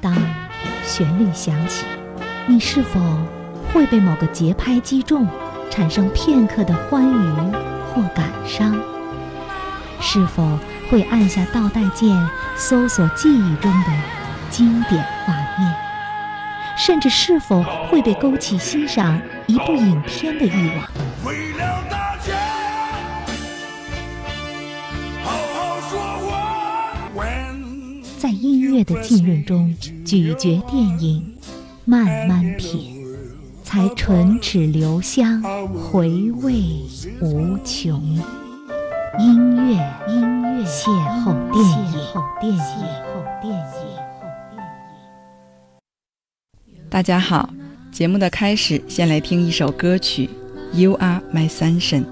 当旋律响起，你是否会被某个节拍击中，产生片刻的欢愉或感伤？是否会按下倒带键，搜索记忆中的经典画面？甚至是否会被勾起欣赏一部影片的欲望？在音乐的浸润中咀嚼电影，慢慢品，才唇齿留香，回味无穷。音乐，音乐，邂逅电影，邂逅电影。大家好，节目的开始，先来听一首歌曲《You Are My Sunshine》。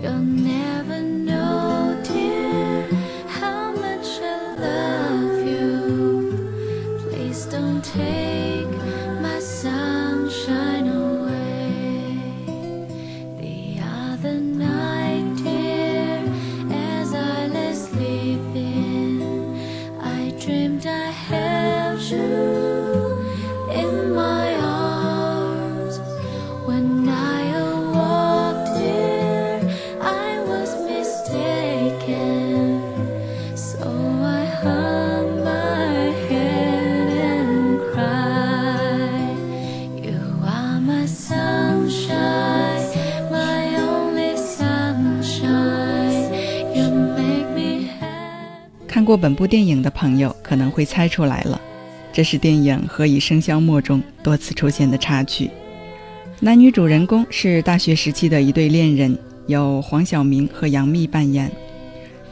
看过本部电影的朋友可能会猜出来了，这是电影《何以笙箫默》中多次出现的插曲。男女主人公是大学时期的一对恋人，由黄晓明和杨幂扮演。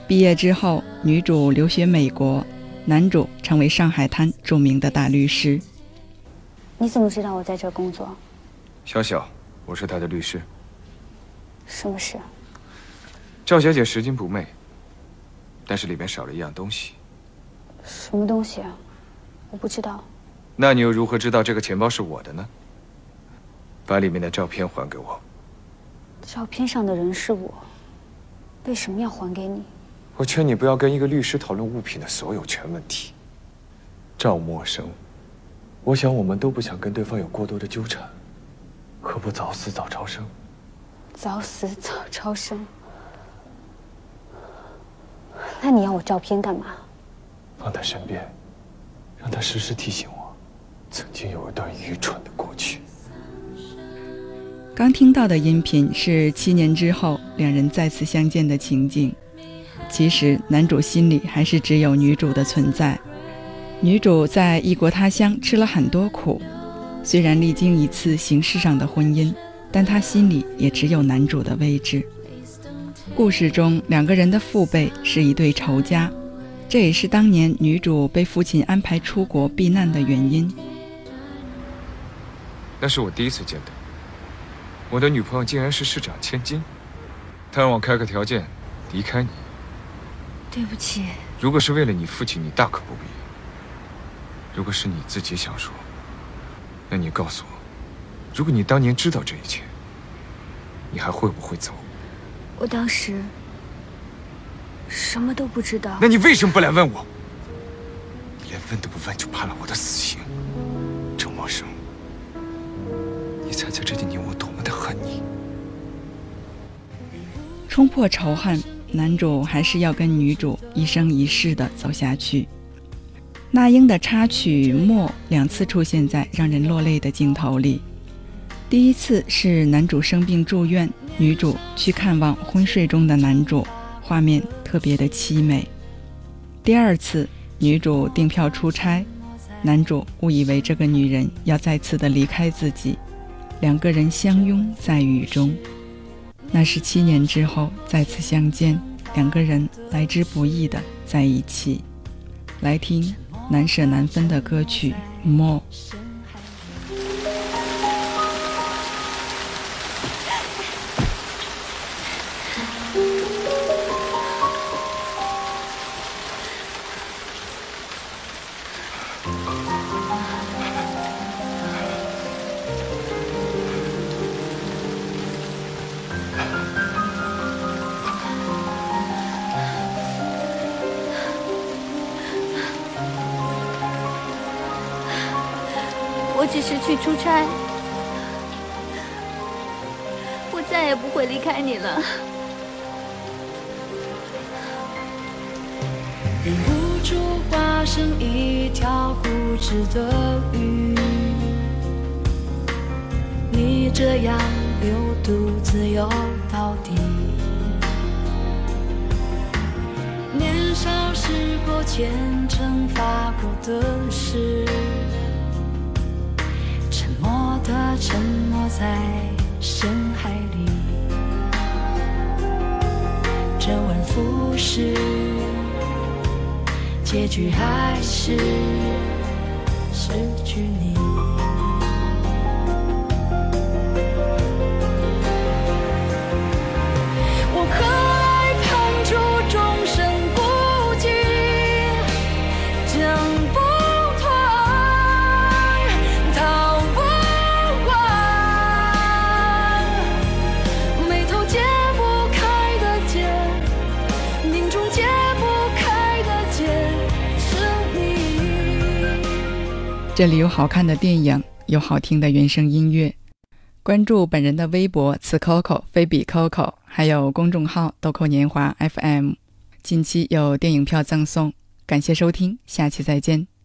毕业之后，女主留学美国，男主成为上海滩著名的大律师。你怎么知道我在这工作？小小，我是他的律师。什么事？赵小姐拾金不昧。但是里面少了一样东西，什么东西啊？我不知道。那你又如何知道这个钱包是我的呢？把里面的照片还给我。照片上的人是我，为什么要还给你？我劝你不要跟一个律师讨论物品的所有权问题。赵默笙，我想我们都不想跟对方有过多的纠缠，何不早死早超生？早死早超生。那你要我照片干嘛？放在身边，让他时时提醒我，曾经有一段愚蠢的过去。刚听到的音频是七年之后两人再次相见的情景。其实男主心里还是只有女主的存在。女主在异国他乡吃了很多苦，虽然历经一次形式上的婚姻，但她心里也只有男主的位置。故事中两个人的父辈是一对仇家，这也是当年女主被父亲安排出国避难的原因。那是我第一次见到我的女朋友，竟然是市长千金，她让我开个条件，离开你。对不起。如果是为了你父亲，你大可不必。如果是你自己想说，那你告诉我，如果你当年知道这一切，你还会不会走？我当时什么都不知道。那你为什么不来问我？你连问都不问就判了我的死刑，周默生，你猜猜这几年我多么的恨你？冲破仇恨，男主还是要跟女主一生一世的走下去。那英的插曲《默》两次出现在让人落泪的镜头里。第一次是男主生病住院，女主去看望昏睡中的男主，画面特别的凄美。第二次，女主订票出差，男主误以为这个女人要再次的离开自己，两个人相拥在雨中。那是七年之后再次相见，两个人来之不易的在一起。来听难舍难分的歌曲《More》。我只是去出差，我再也不会离开你了。忍不住化身一条固执的鱼，你这样流独自游到底。年少时过虔诚发过的誓，沉没在深海里，周而复始。结局还是失去你。这里有好看的电影，有好听的原声音乐。关注本人的微博“此 Coco 菲比 Coco”，还有公众号“豆蔻年华 FM”。近期有电影票赠送，感谢收听，下期再见。